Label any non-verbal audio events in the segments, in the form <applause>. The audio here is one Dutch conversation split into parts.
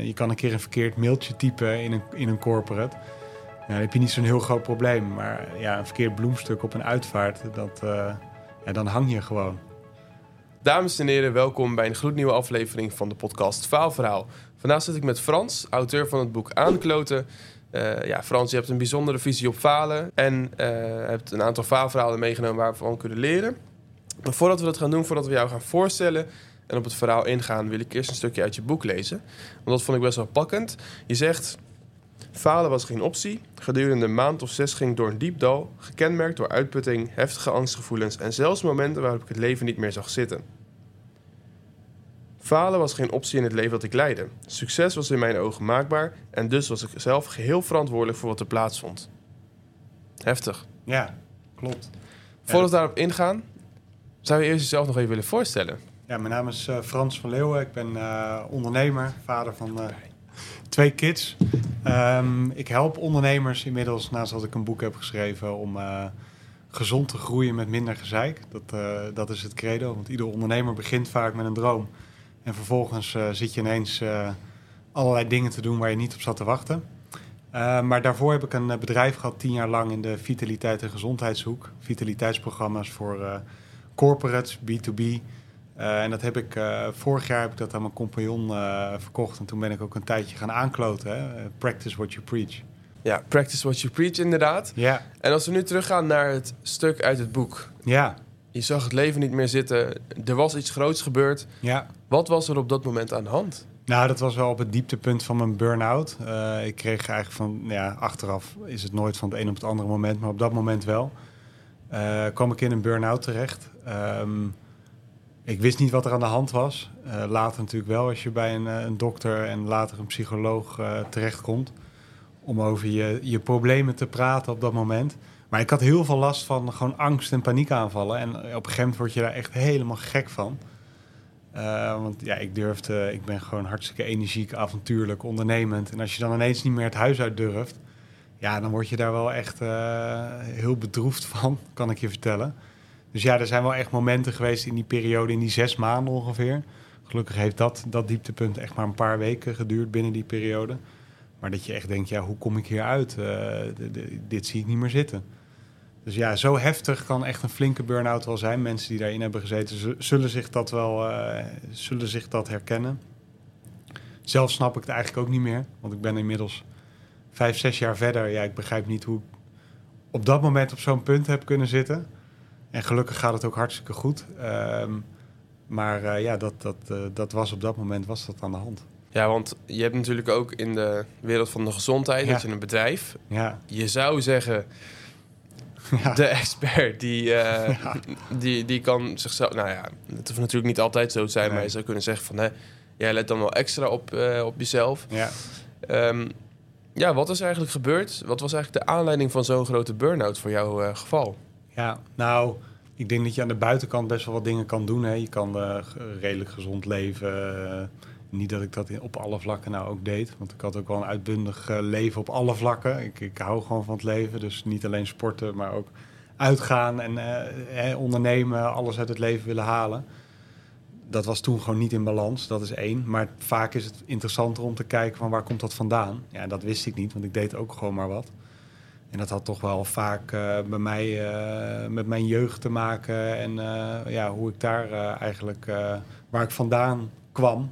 Je kan een keer een verkeerd mailtje typen in een, in een corporate. Nou, dan heb je niet zo'n heel groot probleem. Maar ja, een verkeerd bloemstuk op een uitvaart, dat, uh, ja, dan hang je gewoon. Dames en heren, welkom bij een gloednieuwe aflevering van de podcast Faalverhaal. Vandaag zit ik met Frans, auteur van het boek Aankloten. Uh, ja, Frans, je hebt een bijzondere visie op falen en uh, hebt een aantal faalverhalen meegenomen waar we van kunnen leren. Maar voordat we dat gaan doen, voordat we jou gaan voorstellen, en op het verhaal ingaan, wil ik eerst een stukje uit je boek lezen. Want dat vond ik best wel pakkend. Je zegt: Falen was geen optie. Gedurende een maand of zes ging ik door een diep dal, gekenmerkt door uitputting, heftige angstgevoelens en zelfs momenten waarop ik het leven niet meer zag zitten. Falen was geen optie in het leven dat ik leidde. Succes was in mijn ogen maakbaar en dus was ik zelf geheel verantwoordelijk voor wat er plaatsvond. Heftig. Ja, klopt. Voordat we daarop ingaan, zou je eerst jezelf nog even willen voorstellen? Ja, mijn naam is uh, Frans van Leeuwen. Ik ben uh, ondernemer, vader van uh, twee kids. Um, ik help ondernemers inmiddels, naast dat ik een boek heb geschreven, om gezond te groeien met minder gezeik. Dat, dat is het credo, want ieder ondernemer begint vaak met een droom. En vervolgens zit je ineens allerlei dingen te doen waar je niet op zat te wachten. maar daarvoor heb ik een bedrijf gehad, tien jaar lang in de vitaliteit- en gezondheidshoek. Vitaliteitsprogramma's voor corporates, B2B. Uh, en dat heb ik, uh, vorig jaar heb ik dat aan mijn compagnon uh, verkocht. En toen ben ik ook een tijdje gaan aankloten. Hè? Practice what you preach. Ja, practice what you preach inderdaad. Ja. En als we nu teruggaan naar het stuk uit het boek. Ja. Je zag het leven niet meer zitten. Er was iets groots gebeurd. Ja. Wat was er op dat moment aan de hand? Nou, dat was wel op het dieptepunt van mijn burn-out. ik kreeg eigenlijk van, ja, achteraf is het nooit van het een op het andere moment. Maar op dat moment wel. kwam ik in een burn-out terecht. Um, ik wist niet wat er aan de hand was. Uh, later natuurlijk wel, als je bij een, een dokter en later een psycholoog uh, terechtkomt. Om over je, je problemen te praten op dat moment. Maar ik had heel veel last van gewoon angst en paniekaanvallen. En op een gegeven moment word je daar echt helemaal gek van. Uh, want ja, ik durfde, ik ben gewoon hartstikke energiek, avontuurlijk, ondernemend. En als je dan ineens niet meer het huis uit durft, ja, dan word je daar wel echt heel bedroefd van, kan ik je vertellen. Dus ja, er zijn wel echt momenten geweest in die periode, in die zes maanden ongeveer. Gelukkig heeft dat, dat dieptepunt echt maar een paar weken geduurd binnen die periode. Maar dat je echt denkt, ja, hoe kom ik hier uit? Uh, dit zie ik niet meer zitten. Dus ja, zo heftig kan echt een flinke burn-out wel zijn. Mensen die daarin hebben gezeten, zullen zich dat wel uh, zullen zich dat herkennen. Zelf snap ik het eigenlijk ook niet meer. Want ik ben inmiddels vijf, zes jaar verder. Ja, ik begrijp niet hoe ik op dat moment op zo'n punt heb kunnen zitten. En gelukkig gaat het ook hartstikke goed. Um, maar uh, ja, dat, dat, uh, dat was op dat moment was dat aan de hand. Ja, want je hebt natuurlijk ook in de wereld van de gezondheid, Ja. dat je een bedrijf. Ja, Je zou zeggen, <laughs> ja. de expert die, eh, <laughs> die, die kan zichzelf... Nou ja, het hoeft natuurlijk niet altijd zo te zijn, Nee. maar je zou kunnen zeggen van... Hè, jij let dan wel extra op, eh, op jezelf. ja. Ehm, ja, wat is er eigenlijk gebeurd? Wat was eigenlijk de aanleiding van zo'n grote burn-out voor jouw eh, geval? Ja, nou, ik denk dat je aan de buitenkant best wel wat dingen kan doen. Hè. Je kan eh, redelijk gezond leven. eh, niet dat ik dat op alle vlakken nou ook deed. Want ik had ook wel een uitbundig eh, leven op alle vlakken. Ik, ik hou gewoon van het leven. Dus niet alleen sporten, maar ook uitgaan en eh, ondernemen. Alles uit het leven willen halen. Dat was toen gewoon niet in balans. Dat is één. Maar vaak is het interessanter om te kijken van waar komt dat vandaan. Ja, dat wist ik niet, want ik deed ook gewoon maar wat. En dat had toch wel vaak eh, bij mij eh, met mijn jeugd te maken. En eh, ja, hoe ik daar eigenlijk, waar ik vandaan kwam.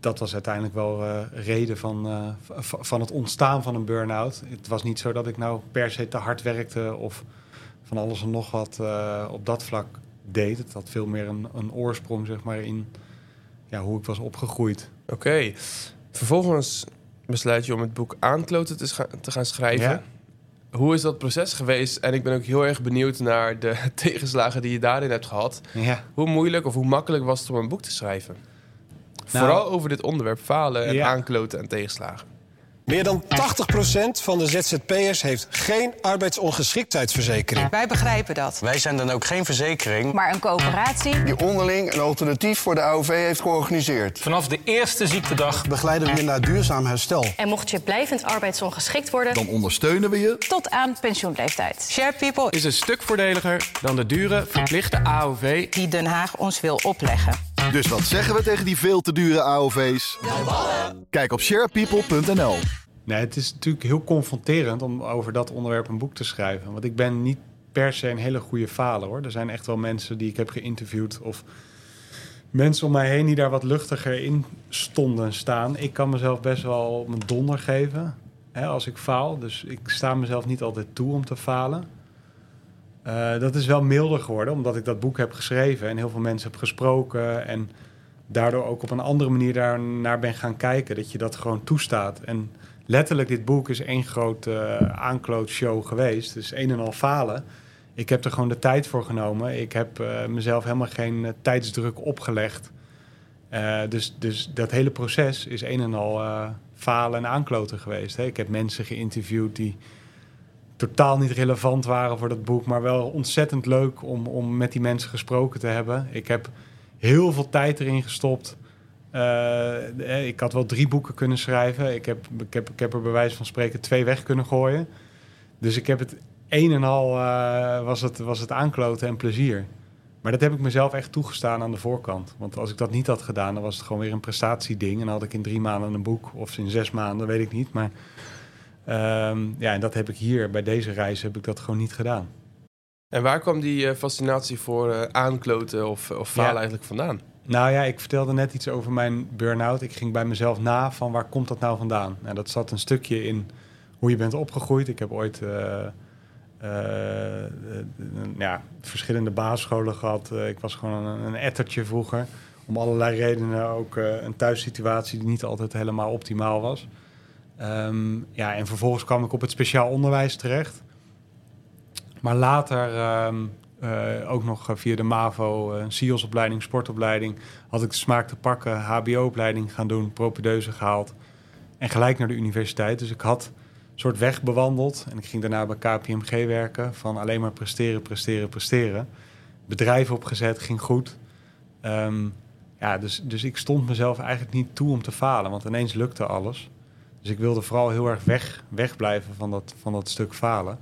Dat was uiteindelijk wel reden van, van het ontstaan van een burn-out. Het was niet zo dat ik nou per se te hard werkte of van alles en nog wat op dat vlak deed. Het had veel meer een, een oorsprong zeg maar, in ja, hoe ik was opgegroeid. Oké. Vervolgens besluit je om het boek Aankloten te, scha- te gaan schrijven. Ja. Hoe is dat proces geweest? En ik ben ook heel erg benieuwd naar de <laughs> tegenslagen die je daarin hebt gehad. Ja. Hoe moeilijk of hoe makkelijk was het om een boek te schrijven? Nou- Vooral over dit onderwerp, falen en Ja. aankloten en tegenslagen. Meer dan 80% van de ZZP'ers heeft geen arbeidsongeschiktheidsverzekering. Wij begrijpen dat. Wij zijn dan ook geen verzekering. Maar een coöperatie die onderling een alternatief voor de AOV heeft georganiseerd. Vanaf de eerste ziektedag Begeleiden we je naar duurzaam herstel. en mocht je blijvend arbeidsongeschikt worden... Dan ondersteunen we je tot aan pensioenleeftijd. Share People is een stuk voordeliger dan de dure verplichte AOV. die Den Haag ons wil opleggen. Dus wat zeggen we tegen die veel te dure AOV's? Kijk op sharepeople.nl. Nee, het is natuurlijk heel confronterend om over dat onderwerp een boek te schrijven. Want ik ben niet per se een hele goede falen hoor. Er zijn echt wel mensen die ik heb geïnterviewd of mensen om mij heen die daar wat luchtiger in stonden staan. Ik kan mezelf best wel mijn donder geven hè, als ik faal. Dus ik sta mezelf niet altijd toe om te falen. Uh, dat is wel milder geworden, omdat ik dat boek heb geschreven en heel veel mensen heb gesproken. En daardoor ook op een andere manier daar naar ben gaan kijken. Dat je dat gewoon toestaat. En letterlijk, dit boek is één grote uh, aanklootshow geweest. Dus een en al falen. Ik heb er gewoon de tijd voor genomen. Ik heb uh, mezelf helemaal geen uh, tijdsdruk opgelegd. dus, dus dat hele proces is een en al falen en aankloten geweest. Hè. Ik heb mensen geïnterviewd die totaal niet relevant waren voor dat boek, maar wel ontzettend leuk om, om met die mensen gesproken te hebben. Ik heb heel veel tijd erin gestopt. Uh, ik had wel drie boeken kunnen schrijven. Ik heb, ik, heb, ik heb er bij wijze van spreken twee weg kunnen gooien. Dus ik heb het een en al uh, was, het, was het aankloten en plezier. Maar dat heb ik mezelf echt toegestaan aan de voorkant. Want als ik dat niet had gedaan, dan was het gewoon weer een prestatieding. En dan had ik in drie maanden een boek, of in zes maanden, weet ik niet. Maar Um, ja, en dat heb ik hier bij deze reis heb ik dat gewoon niet gedaan. En waar kwam die uh, fascinatie voor uh, aankloten of, of falen ja. eigenlijk vandaan? Nou ja, ik vertelde net iets over mijn burn-out. Ik ging bij mezelf na van waar komt dat nou vandaan? Nou, dat zat een stukje in hoe je bent opgegroeid. Ik heb ooit uh, ja, verschillende basisscholen gehad. ik was gewoon een, een ettertje vroeger. Om allerlei redenen ook een thuissituatie die niet altijd helemaal optimaal was. Um, ja, en vervolgens kwam ik op het speciaal onderwijs terecht. Maar later, um, uh, ook nog via de MAVO, een SIOS-opleiding, sportopleiding, had ik de smaak te pakken, HBO-opleiding gaan doen, propedeuse gehaald en gelijk naar de universiteit. Dus ik had een soort weg bewandeld en ik ging daarna bij KPMG werken van alleen maar presteren, presteren, presteren. Bedrijf opgezet, ging goed. Um, ja, dus, dus ik stond mezelf eigenlijk niet toe om te falen, want ineens lukte alles. Dus ik wilde vooral heel erg weg, wegblijven van dat, van dat stuk falen.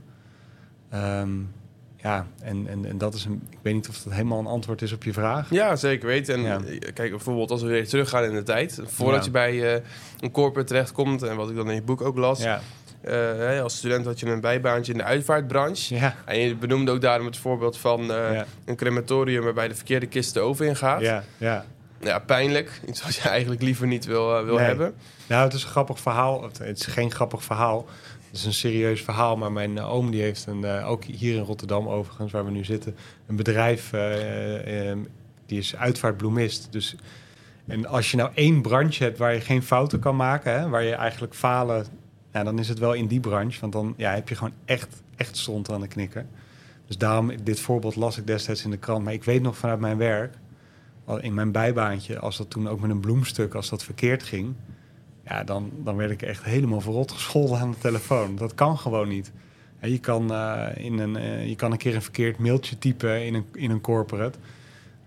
Um, ja, en, en, en dat is een. Ik weet niet of dat helemaal een antwoord is op je vraag. Ja, zeker weten. En ja. kijk, bijvoorbeeld als we weer teruggaan in de tijd, voordat ja. je bij uh, een corporate terechtkomt, en wat ik dan in je boek ook las. Ja. Uh, als student had je een bijbaantje in de uitvaartbranche. Ja. En je benoemde ook daarom het voorbeeld van uh, ja. een crematorium waarbij de verkeerde kist de oven ingaat. Ja, ja. Ja, pijnlijk. Iets wat je <laughs> eigenlijk liever niet wil, wil nee. hebben. Nou, het is een grappig verhaal. Het is geen grappig verhaal. Het is een serieus verhaal. Maar mijn uh, oom die heeft een, uh, ook hier in Rotterdam overigens, waar we nu zitten, een bedrijf. Uh, die is uitvaartbloemist. Dus, en als je nou één branche hebt waar je geen fouten kan maken, hè, waar je eigenlijk falen, ja, dan is het wel in die branche. Want dan ja, heb je gewoon echt, echt stond aan de knikker. Dus daarom, dit voorbeeld las ik destijds in de krant. Maar ik weet nog vanuit mijn werk, in mijn bijbaantje, als dat toen ook met een bloemstuk, als dat verkeerd ging ja, dan, dan werd ik echt helemaal verrot gescholden aan de telefoon. Dat kan gewoon niet. Ja, je, kan, uh, in een, uh, je kan een keer een verkeerd mailtje typen in een, in een corporate.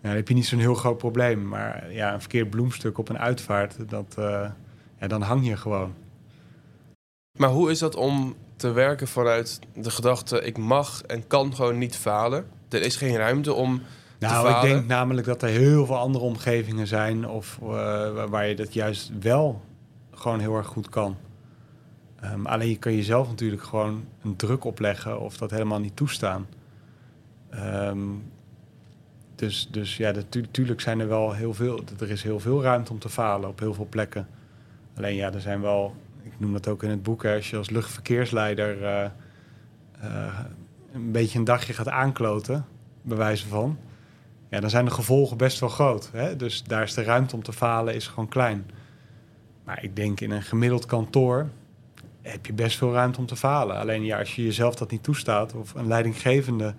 Ja, dan heb je niet zo'n heel groot probleem. Maar ja, een verkeerd bloemstuk op een uitvaart, dat, uh, ja, dan hang je gewoon. Maar hoe is dat om te werken vanuit de gedachte... ik mag en kan gewoon niet falen? Er is geen ruimte om nou, ik denk namelijk dat er heel veel andere omgevingen zijn... of waar je dat juist wel gewoon heel erg goed kan. Um, alleen je kan jezelf natuurlijk gewoon een druk opleggen of dat helemaal niet toestaan. Um, dus, dus ja, natuurlijk zijn er wel heel veel. Er is heel veel ruimte om te falen op heel veel plekken. Alleen ja, er zijn wel. Ik noem dat ook in het boek. Hè, als je als luchtverkeersleider uh, uh, een beetje een dagje gaat aankloten, bij wijze van. Ja, dan zijn de gevolgen best wel groot. Hè? Dus daar is de ruimte om te falen is gewoon klein. Maar ik denk in een gemiddeld kantoor heb je best veel ruimte om te falen. Alleen ja, als je jezelf dat niet toestaat of een leidinggevende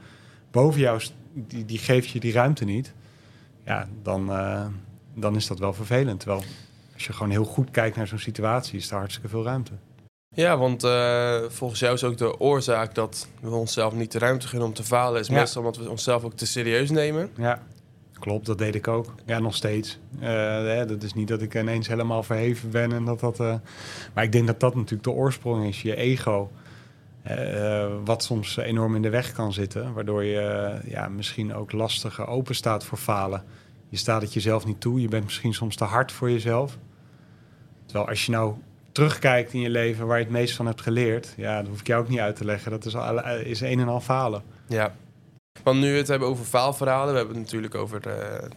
boven jou, die, die geeft je die ruimte niet, ja, dan, uh, dan is dat wel vervelend. Terwijl als je gewoon heel goed kijkt naar zo'n situatie, is er hartstikke veel ruimte. Ja, want uh, volgens jou is ook de oorzaak dat we onszelf niet de ruimte geven om te falen, is ja. meestal omdat we onszelf ook te serieus nemen. Ja. Klopt, dat deed ik ook. Ja, nog steeds. Uh, dat is niet dat ik ineens helemaal verheven ben. En dat dat, uh, maar ik denk dat dat natuurlijk de oorsprong is, je ego. Wat soms enorm in de weg kan zitten. Waardoor je ja, misschien ook lastiger open staat voor falen. Je staat het jezelf niet toe. Je bent misschien soms te hard voor jezelf. Terwijl als je nou terugkijkt in je leven waar je het meest van hebt geleerd, ja, dat hoef ik jou ook niet uit te leggen. Dat is, al, is een en al falen. Ja. Want nu we het hebben over faalverhalen, we hebben het natuurlijk over, eh,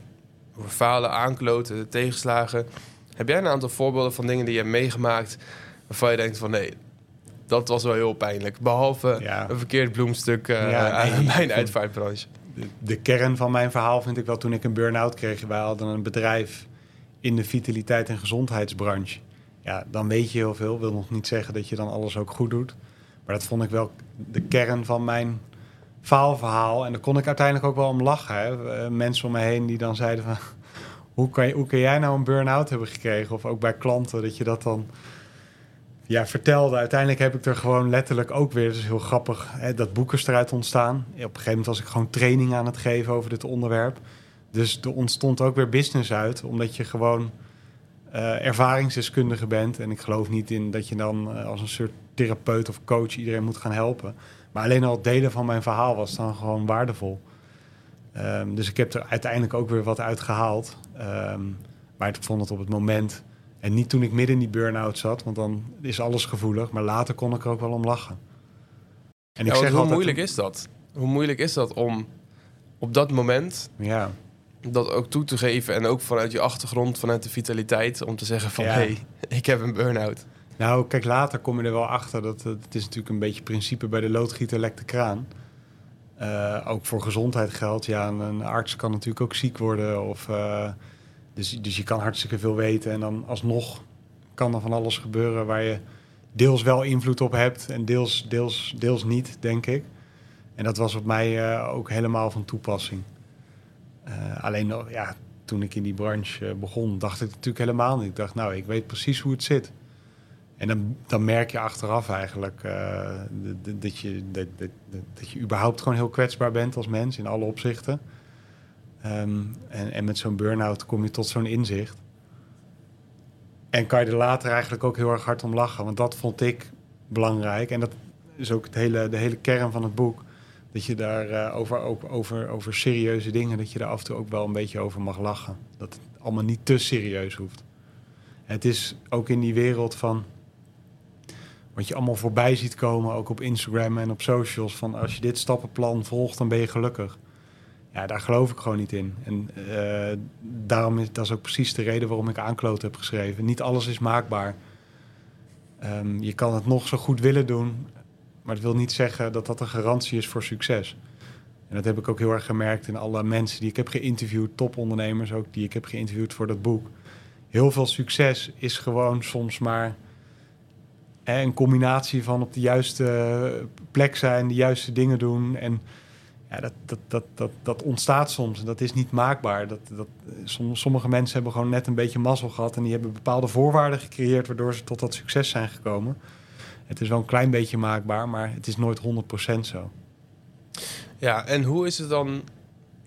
over falen, aankloten, tegenslagen. Heb jij een aantal voorbeelden van dingen die je hebt meegemaakt waarvan je denkt van nee, dat was wel heel pijnlijk. Behalve Ja. een verkeerd bloemstuk eh Ja, <laughs> aan nee, mijn uitvaartbranche. de, de kern van mijn verhaal vind ik wel toen ik een burn-out kreeg. Wij hadden een bedrijf in de vitaliteit- en gezondheidsbranche. Ja, dan weet je heel veel. Wil nog niet zeggen dat je dan alles ook goed doet. Maar dat vond ik wel de kern van mijn faalverhaal. En daar kon ik uiteindelijk ook wel om lachen. Hè. Eh, Mensen om me heen die dan zeiden van... <laughs> Hoe kan, je, hoe kan jij nou een burn-out hebben gekregen? Of ook bij klanten, dat je dat dan ja, vertelde. Uiteindelijk heb ik er gewoon letterlijk ook weer, dat is heel grappig, hè, dat boek eruit ontstaan. Op een gegeven moment was ik gewoon training aan het geven over dit onderwerp. Dus er ontstond ook weer business uit, omdat je gewoon eh, ervaringsdeskundige bent. En ik geloof niet in dat je dan eh, als een soort therapeut of coach iedereen moet gaan helpen. Maar alleen al het delen van mijn verhaal was dan gewoon waardevol. Ehm, dus ik heb er uiteindelijk ook weer wat uit gehaald. Ehm, maar ik vond het op het moment en niet toen ik midden in die burn-out zat, want dan is alles gevoelig. Maar later kon ik er ook wel om lachen. En Ja, want hoe altijd- moeilijk is dat? Hoe moeilijk is dat om op dat moment Ja, dat ook toe te geven en ook vanuit je achtergrond, vanuit de vitaliteit, om te zeggen van Ja. hey, ik heb een burn-out. nou kijk, later kom je er wel achter dat het is natuurlijk een beetje principe bij de loodgieter lekt de kraan. Eh, ook voor gezondheid geldt. Ja, een, een arts kan natuurlijk ook ziek worden. Of, eh, dus, dus je kan hartstikke veel weten. En dan alsnog kan er van alles gebeuren waar je deels wel invloed op hebt en deels, deels, deels niet, denk ik. En dat was op mij eh, ook helemaal van toepassing. Eh, alleen nog, ja, toen ik in die branche eh, begon, dacht ik natuurlijk helemaal niet. Ik dacht, nou, ik weet precies hoe het zit. En dan, dan merk je achteraf eigenlijk eh, dat, je, dat, dat- dat je überhaupt gewoon heel kwetsbaar bent als mens in alle opzichten. Ehm, en, en met zo'n burn-out kom je tot zo'n inzicht. En kan je er later eigenlijk ook heel erg hard om lachen. Want dat vond ik belangrijk. En dat is ook het hele, de hele kern van het boek. Dat je daar eh, over, over, over, over serieuze dingen, dat je daar af en toe ook wel een beetje over mag lachen. Dat het allemaal niet te serieus hoeft. Het is ook in die wereld van wat je allemaal voorbij ziet komen, ook op Instagram en op socials, van als je dit stappenplan volgt, dan ben je gelukkig. Ja, daar geloof ik gewoon niet in. En eh, daarom is dat is ook precies de reden waarom ik aankloot heb geschreven. Niet alles is maakbaar. Ehm, je kan het nog zo goed willen doen, maar dat wil niet zeggen dat dat een garantie is voor succes. En dat heb ik ook heel erg gemerkt in alle mensen die ik heb geïnterviewd, topondernemers ook, die ik heb geïnterviewd voor dat boek. Heel veel succes is gewoon soms maar een combinatie van op de juiste plek zijn, de juiste dingen doen. En ja, dat, dat, dat, dat, dat ontstaat soms en dat is niet maakbaar. Dat, dat, som- sommige mensen hebben gewoon net een beetje mazzel gehad en die hebben bepaalde voorwaarden gecreëerd waardoor ze tot dat succes zijn gekomen. Het is wel een klein beetje maakbaar, maar het is nooit 100% zo. Ja, en hoe is het dan?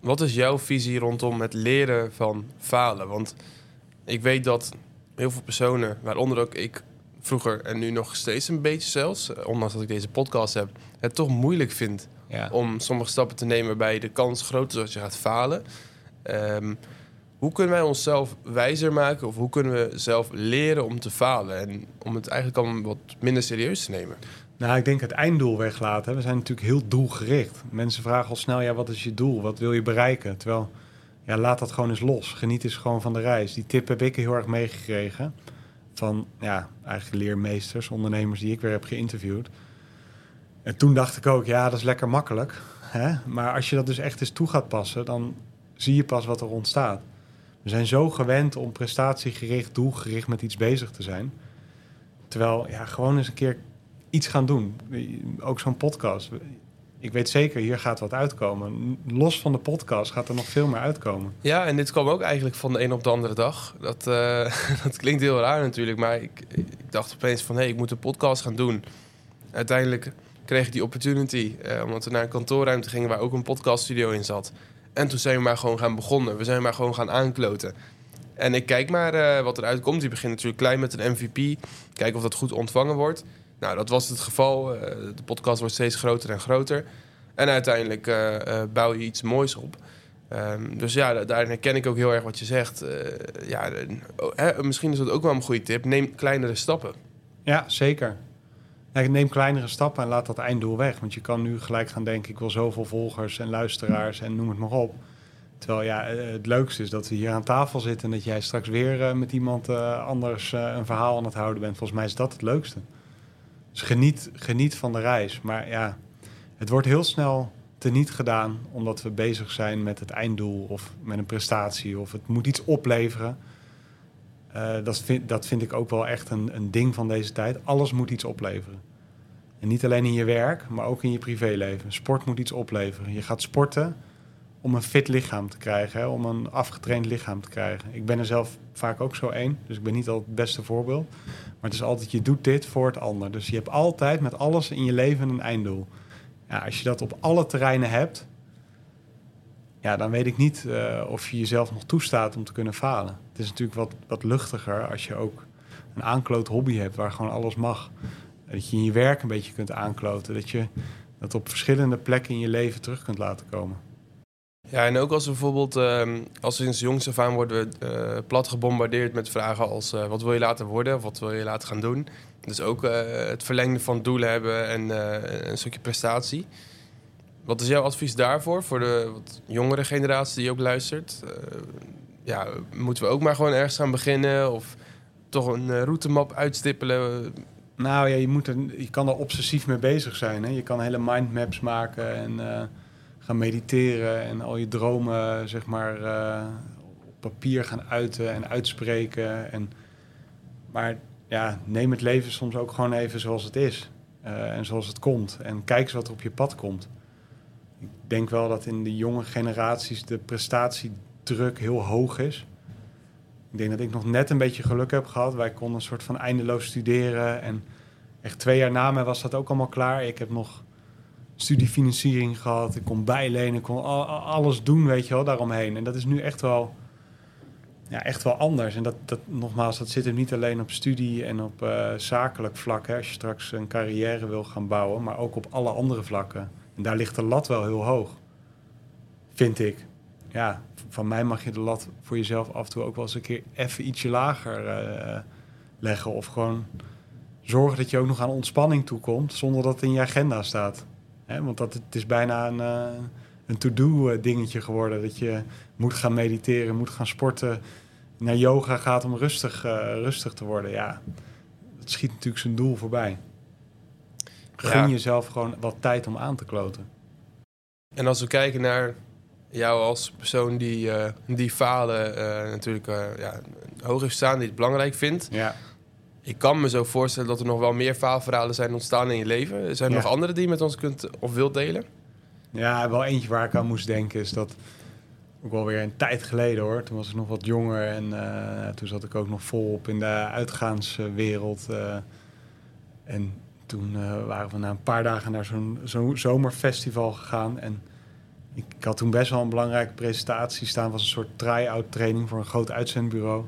Wat is jouw visie rondom het leren van falen? Want ik weet dat heel veel personen, waaronder ook ik vroeger en nu nog steeds een beetje zelfs, eh, ondanks dat ik deze podcast heb, het toch moeilijk vind Ja. om sommige stappen te nemen waarbij de kans groot is dat je gaat falen. Ehm, hoe kunnen wij onszelf wijzer maken of hoe kunnen we zelf leren om te falen en om het eigenlijk allemaal wat minder serieus te nemen? Nou, ik denk het einddoel weglaten. We zijn natuurlijk heel doelgericht. Mensen vragen al snel, ja, wat is je doel? Wat wil je bereiken? Terwijl, ja, laat dat gewoon eens los. Geniet eens gewoon van de reis. Die tip heb ik heel erg meegekregen van, ja, eigenlijk leermeesters, ondernemers die ik weer heb geïnterviewd. En toen dacht ik ook, ja, dat is lekker makkelijk. Hè? Maar als je dat dus echt eens toe gaat passen, dan zie je pas wat er ontstaat. We zijn zo gewend om prestatiegericht, doelgericht met iets bezig te zijn. Terwijl, ja, gewoon eens een keer iets gaan doen. Ook zo'n podcast. Ik weet zeker, hier gaat wat uitkomen. Los van de podcast gaat er nog veel meer uitkomen. Ja, en dit kwam ook eigenlijk van de een op de andere dag. Dat, eh, <laughs> dat klinkt heel raar natuurlijk, maar ik, ik dacht opeens van... hé, hey, ik moet een podcast gaan doen. Uiteindelijk kreeg ik die opportunity, eh, omdat we naar een kantoorruimte gingen... waar ook een podcaststudio in zat. En toen zijn we maar gewoon gaan begonnen. We zijn maar gewoon gaan aankloten. En ik kijk maar eh, wat eruit komt. Die begint natuurlijk klein met een MVP. Kijken of dat goed ontvangen wordt. Nou, dat was het geval. Eh, de podcast wordt steeds groter en groter. En uiteindelijk eh, bouw je iets moois op. Ehm, dus ja, da- daarin herken ik ook heel erg wat je zegt. Ja, oh, misschien is dat ook wel een goede tip. Neem kleinere stappen. Ja, zeker. Neem kleinere stappen en laat dat einddoel weg. Want je kan nu gelijk gaan denken, ik wil zoveel volgers en luisteraars en noem het maar op. Terwijl ja, eh, het leukste is dat we hier aan tafel zitten en dat jij straks weer eh, met iemand eh, anders een verhaal aan het houden bent. Volgens mij is dat het leukste. Dus geniet, geniet van de reis. Maar ja, het wordt heel snel teniet gedaan omdat we bezig zijn met het einddoel of met een prestatie of het moet iets opleveren. Eh, dat, vind, dat vind ik ook wel echt een, een ding van deze tijd. Alles moet iets opleveren. En niet alleen in je werk, maar ook in je privéleven. Sport moet iets opleveren. Je gaat sporten om een fit lichaam te krijgen, om een afgetraind lichaam te krijgen. Ik ben er zelf vaak ook zo één, dus ik ben niet altijd het beste voorbeeld. Maar het is altijd, je doet dit voor het ander. Dus je hebt altijd met alles in je leven een einddoel. Ja, als je dat op alle terreinen hebt, ja, dan weet ik niet eh, of je jezelf nog toestaat om te kunnen falen. Het is natuurlijk wat, wat luchtiger als je ook een aankloot hobby hebt waar gewoon alles mag. Dat je in je werk een beetje kunt aankloten. Dat je dat op verschillende plekken in je leven terug kunt laten komen. Ja, en ook als we bijvoorbeeld, ehm, als we sinds jongs af aan worden eh, plat gebombardeerd met vragen als eh, wat wil je laten worden of wat wil je laten gaan doen. Dus ook het verlengde van doelen hebben en een stukje prestatie. Wat is jouw advies daarvoor, voor de wat jongere generatie die ook luistert? Eh, ja, moeten we ook maar gewoon ergens gaan beginnen of toch een eh, routemap uitstippelen? Nou ja, je, moet je kan er obsessief mee bezig zijn. Hè? Je kan hele mindmaps maken en eh, gaan mediteren en al je dromen zeg maar op papier gaan uiten en uitspreken. En, maar ja, neem het leven soms ook gewoon even zoals het is en zoals het komt. En kijk eens wat er op je pad komt. Ik denk wel dat in de jonge generaties de prestatiedruk heel hoog is. Ik denk dat ik nog net een beetje geluk heb gehad. Wij konden een soort van eindeloos studeren. En echt twee jaar na mij was dat ook allemaal klaar. Ik heb nog studiefinanciering gehad. Ik kon bijlenen. Ik kon al- al- alles doen, weet je wel, daaromheen. En dat is nu echt wel, ja, echt wel anders. En dat, dat, nogmaals, dat zit hem niet alleen op studie en op eh, zakelijk vlak. Hè, als je straks een carrière wil gaan bouwen. Maar ook op alle andere vlakken. En daar ligt de lat wel heel hoog. Vind ik. Ja, van mij mag je de lat voor jezelf af en toe ook wel eens een keer even ietsje lager eh, leggen. Of gewoon zorgen dat je ook nog aan ontspanning toekomt zonder dat het in je agenda staat. Want dat, het is bijna een, eh, een to-do eh, dingetje geworden. Dat je moet gaan mediteren, moet gaan sporten, naar yoga gaat om rustig, rustig te worden. Ja, dat schiet natuurlijk zijn doel voorbij. Gun Ja. jezelf gewoon wat tijd om aan te kloten. En als we kijken naar jou als persoon die, eh, die falen eh, natuurlijk eh, ja, hoog heeft staan, die het belangrijk vindt. Ja. Ik kan me zo voorstellen dat er nog wel meer faalverhalen zijn ontstaan in je leven. Zijn er Ja. nog andere die je met ons kunt of wilt delen? Ja, wel eentje waar ik aan moest denken is dat ook wel weer een tijd geleden hoor. Toen was ik nog wat jonger en toen zat ik ook nog volop in de uitgaanswereld. en toen eh, waren we na een paar dagen naar zo'n zo'n zomerfestival gegaan. En ik, had toen best wel een belangrijke presentatie staan. was een soort try-out training voor een groot uitzendbureau.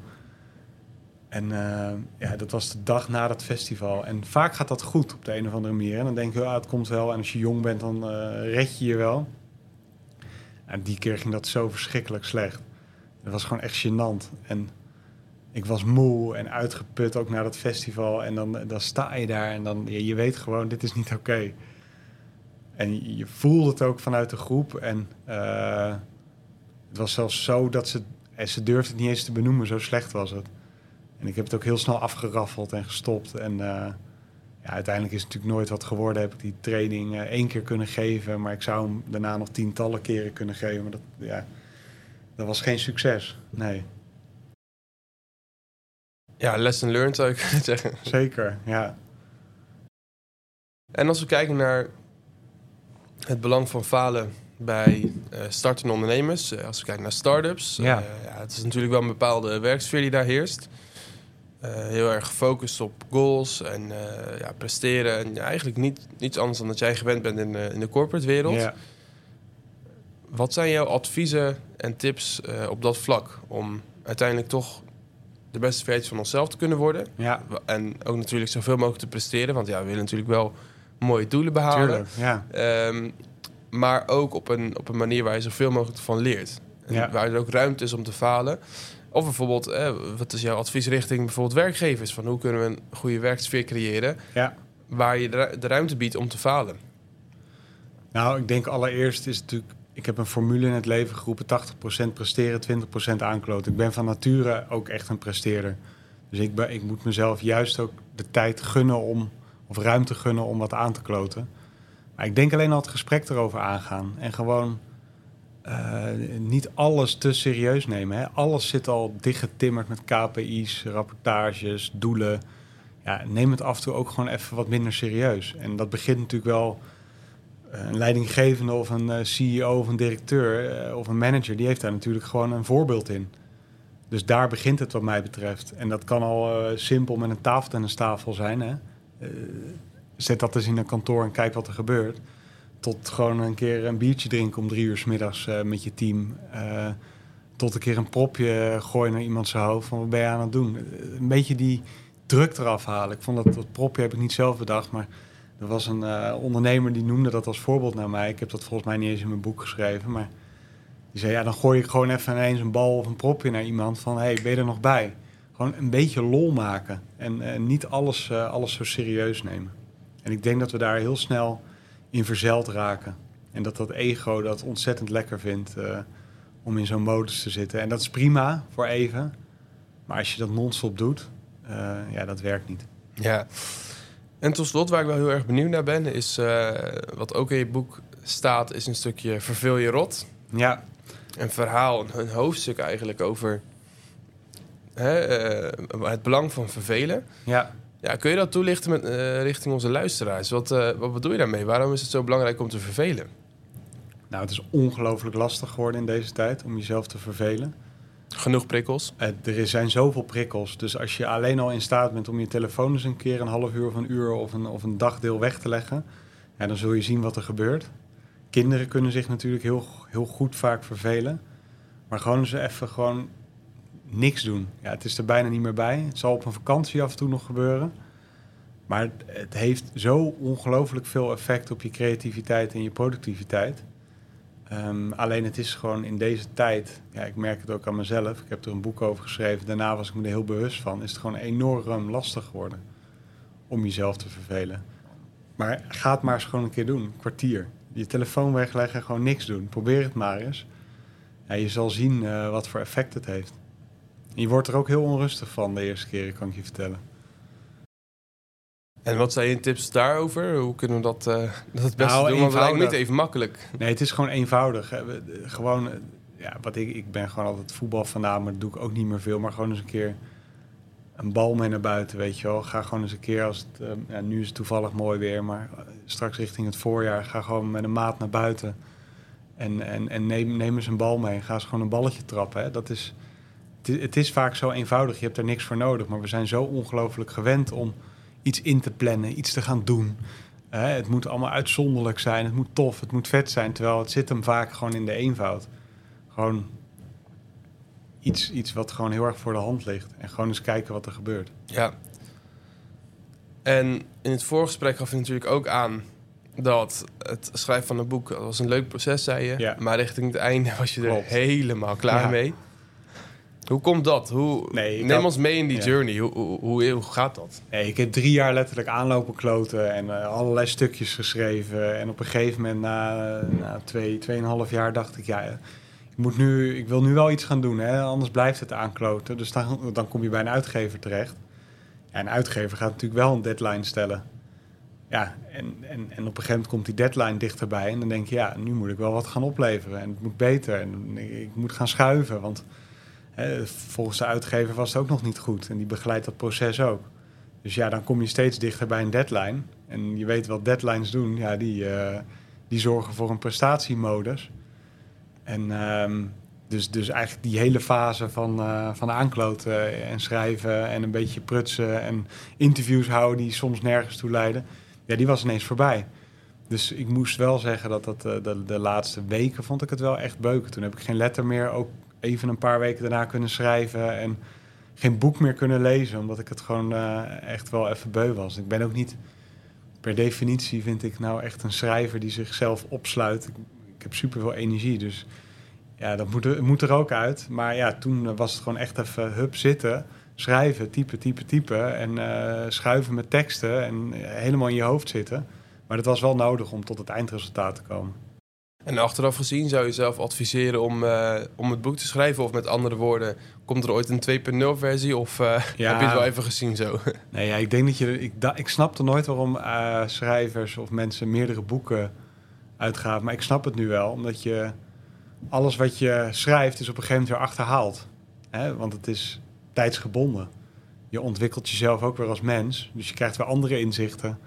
En eh, ja, dat was de dag na dat festival. En vaak gaat dat goed op de een of andere manier. En dan denk je, ah, het komt wel. En als je jong bent, dan eh, red je je wel. En die keer ging dat zo verschrikkelijk slecht. Het was gewoon echt gênant. En ik was moe en uitgeput ook na dat festival. En dan, dan sta je daar en dan, je, weet gewoon, dit is niet oké. En je, voelde het ook vanuit de groep. En eh, het was zelfs zo dat ze... En ze durfde het niet eens te benoemen, zo slecht was het. En ik heb het ook heel snel afgeraffeld en gestopt. En eh, ja, uiteindelijk is het natuurlijk nooit wat geworden. Heb ik die training eh, één keer kunnen geven. Maar ik zou hem daarna nog tientallen keren kunnen geven. Maar dat, ja, dat was geen succes. Nee, Ja, lesson learned zou ik <laughs> kunnen zeggen. zeker. Ja, En als we kijken naar het belang van falen bij eh, startende ondernemers, eh, als we kijken naar start-ups, Ja. eh, ja, het is natuurlijk wel een bepaalde werksfeer die daar heerst. Heel erg gefocust op goals en ja, presteren. En ja, eigenlijk niet, niets anders dan dat jij gewend bent in de, in de corporate wereld. ja. Wat zijn jouw adviezen en tips op dat vlak om uiteindelijk toch de beste versie van onszelf te kunnen worden? ja En ook natuurlijk zoveel mogelijk te presteren, want ja, we willen natuurlijk wel mooie doelen behalen. tuurlijk. Ja. Ehm, maar ook op een, op een manier waar je zoveel mogelijk van leert. En Ja. Waar er ook ruimte is om te falen. Of bijvoorbeeld, eh, wat is jouw advies richting bijvoorbeeld werkgevers? Van hoe kunnen we een goede werksfeer creëren Ja. waar je de ruimte biedt om te falen? Nou, ik denk allereerst is het natuurlijk... Ik heb een formule in het leven geroepen. 80% presteren, 20% aankloten. Ik ben van nature ook echt een presteerder. Dus ik, ik moet mezelf juist ook de tijd gunnen om... Of ruimte gunnen om wat aan te kloten. Maar ik denk alleen al het gesprek erover aangaan. En gewoon eh, niet alles te serieus nemen. Hè. Alles zit al dichtgetimmerd met KPI's, rapportages, doelen. Ja, neem het af en toe ook gewoon even wat minder serieus. En dat begint natuurlijk wel een leidinggevende of een eh, CEO of een directeur eh, of een manager, die heeft daar natuurlijk gewoon een voorbeeld in. Dus daar begint het wat mij betreft. En dat kan al eh, simpel met een tafeltennistafel zijn. Hè? Eh, zet dat eens in een kantoor en kijk wat er gebeurt. Tot gewoon een keer een biertje drinken om drie uur s middags met je team. Tot een keer een propje gooien naar iemand zijn hoofd. Van wat ben je aan het doen? Een beetje die druk eraf halen. Ik vond dat, dat propje heb ik niet zelf bedacht, maar er was een eh, ondernemer die noemde dat als voorbeeld naar mij. Ik heb dat volgens mij niet eens in mijn boek geschreven, maar die zei ja, dan gooi ik gewoon even ineens een bal of een propje naar iemand van hey, ben je er nog bij? Gewoon een beetje lol maken en eh, niet alles, eh, alles zo serieus nemen. En ik denk dat we daar heel snel in verzeild raken. En dat dat ego dat ontzettend lekker vindt om in zo'n modus te zitten. En dat is prima voor even. Maar als je dat non-stop doet, ja, dat werkt niet. Ja. En tot slot, waar ik wel heel erg benieuwd naar ben, is eh, wat ook in je boek staat, is een stukje verveel je rot. Ja, Een verhaal, een, hoofdstuk eigenlijk over hè, eh, het belang van vervelen. ja. Ja, kun je dat toelichten met, eh, richting onze luisteraars? Wat, wat bedoel je daarmee? Waarom is het zo belangrijk om te vervelen? Nou, het is ongelooflijk lastig geworden in deze tijd om jezelf te vervelen. Genoeg prikkels? Eh, er zijn zoveel prikkels. Dus als je alleen al in staat bent om je telefoon eens een keer een half uur of een uur of een, of een dagdeel weg te leggen, ja, dan zul je zien wat er gebeurt. Kinderen kunnen zich natuurlijk heel, heel goed vaak vervelen. Maar gewoon eens even gewoon niks doen. Ja, het is er bijna niet meer bij. Het zal op een vakantie af en toe nog gebeuren. Maar het heeft zo ongelooflijk veel effect op je creativiteit en je productiviteit. Ehm, alleen het is gewoon in deze tijd, ja, ik merk het ook aan mezelf. Ik heb er een boek over geschreven. Daarna was ik me er heel bewust van. Is het gewoon enorm lastig geworden om jezelf te vervelen. Maar ga het maar eens gewoon een keer doen. Een kwartier. Je telefoon wegleggen en gewoon niks doen. Probeer het maar eens. Ja, je zal zien eh, wat voor effect het heeft. Je wordt er ook heel onrustig van de eerste keer, kan ik je vertellen. En wat zijn je tips daarover? Hoe kunnen we dat, eh, dat het beste Nou, doen? Want het lijkt niet even makkelijk. Nee, het is gewoon eenvoudig. Gewoon, eh, ja, wat ik, ik ben gewoon altijd voetbal vandaan, maar dat doe ik ook niet meer veel. Maar gewoon eens een keer een bal mee naar buiten, weet je wel. Ga gewoon eens een keer, als het, eh, ja, nu is het toevallig mooi weer, maar eh, straks richting het voorjaar, ga gewoon met een maat naar buiten. En, en, en neem, neem eens een bal mee. Ga eens gewoon een balletje trappen. Hè. Dat is, het, is, het is vaak zo eenvoudig, je hebt er niks voor nodig. Maar we zijn zo ongelooflijk gewend om iets in te plannen, iets te gaan doen. Het moet allemaal uitzonderlijk zijn, het moet tof, het moet vet zijn. Terwijl het zit hem vaak gewoon in de eenvoud. Gewoon iets, iets wat gewoon heel erg voor de hand ligt. En gewoon eens kijken wat er gebeurt. Ja. En in het voorgesprek gaf je natuurlijk ook aan dat het schrijven van een boek dat was een leuk proces, zei je. Ja. Maar richting het einde was je er helemaal klaar Ja. mee. Hoe komt dat? Hoe, Nee, ik neem had- ons mee in die ja. journey. Hoe, hoe, hoe, hoe gaat dat? Nee, ik heb drie jaar letterlijk aanlopen kloten en eh, allerlei stukjes geschreven. En op een gegeven moment, na, na twee, tweeënhalf jaar, dacht ik, ja, ik, moet nu, ik wil nu wel iets gaan doen, hè, anders blijft het aankloten. Dus dan, dan kom je bij een uitgever terecht. Ja, een uitgever gaat natuurlijk wel een deadline stellen. Ja, en, en, en op een gegeven moment komt die deadline dichterbij. En dan denk je, ja, nu moet ik wel wat gaan opleveren. En het moet beter. En ik moet gaan schuiven, want volgens de uitgever was het ook nog niet goed. En die begeleidt dat proces ook. Dus ja, dan kom je steeds dichter bij een deadline. En je weet wat deadlines doen. Ja, die, eh, die zorgen voor een prestatiemodus. En ehm, dus, dus eigenlijk die hele fase van, eh, van aankloten en schrijven en een beetje prutsen en interviews houden die soms nergens toe leiden. Ja, die was ineens voorbij. Dus ik moest wel zeggen dat, dat eh, de, de laatste weken vond ik het wel echt beuken. Toen heb ik geen letter meer, ook even een paar weken daarna kunnen schrijven. En geen boek meer kunnen lezen, omdat ik het gewoon eh, echt wel even beu was. Ik ben ook niet, per definitie vind ik nou echt een schrijver die zichzelf opsluit. Ik, ik heb superveel energie, dus ja, dat moet er, moet er ook uit. Maar ja, toen was het gewoon echt even hup zitten, schrijven, typen, typen, typen. En eh, schuiven met teksten en helemaal in je hoofd zitten. Maar dat was wel nodig om tot het eindresultaat te komen. En achteraf gezien zou je zelf adviseren om, eh, om het boek te schrijven? Of met andere woorden, komt er ooit een 2.0 versie? Of eh, Ja. heb je het wel even gezien zo? <laughs> Nee, ja, ik denk dat je. Ik, da, ik snapte nooit waarom eh, schrijvers of mensen meerdere boeken uitgaven. Maar ik snap het nu wel, omdat je. Alles wat je schrijft is op een gegeven moment weer achterhaald. Hè? Want het is tijdsgebonden. Je ontwikkelt jezelf ook weer als mens. Dus je krijgt weer andere inzichten.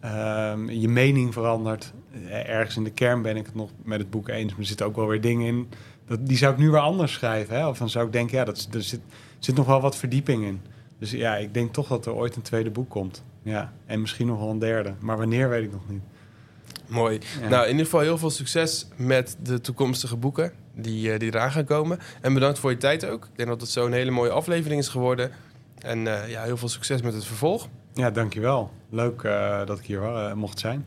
Ehm, je mening verandert. Eh, Ergens in de kern ben ik het nog met het boek eens. Maar er zitten ook wel weer dingen in. Dat, die zou ik nu weer anders schrijven. Hè? Of dan zou ik denken, ja, dat, er zit, zit nog wel wat verdieping in. Dus ja, ik denk toch dat er ooit een tweede boek komt. Ja, en misschien nog wel een derde. Maar wanneer weet ik nog niet. Mooi. Ja. Nou, in ieder geval heel veel succes met de toekomstige boeken die, eh, die eraan gaan komen. En bedankt voor je tijd ook. Ik denk dat het zo een hele mooie aflevering is geworden. En eh, ja, heel veel succes met het vervolg. Ja, dankjewel. Leuk eh, dat ik hier eh, mocht zijn.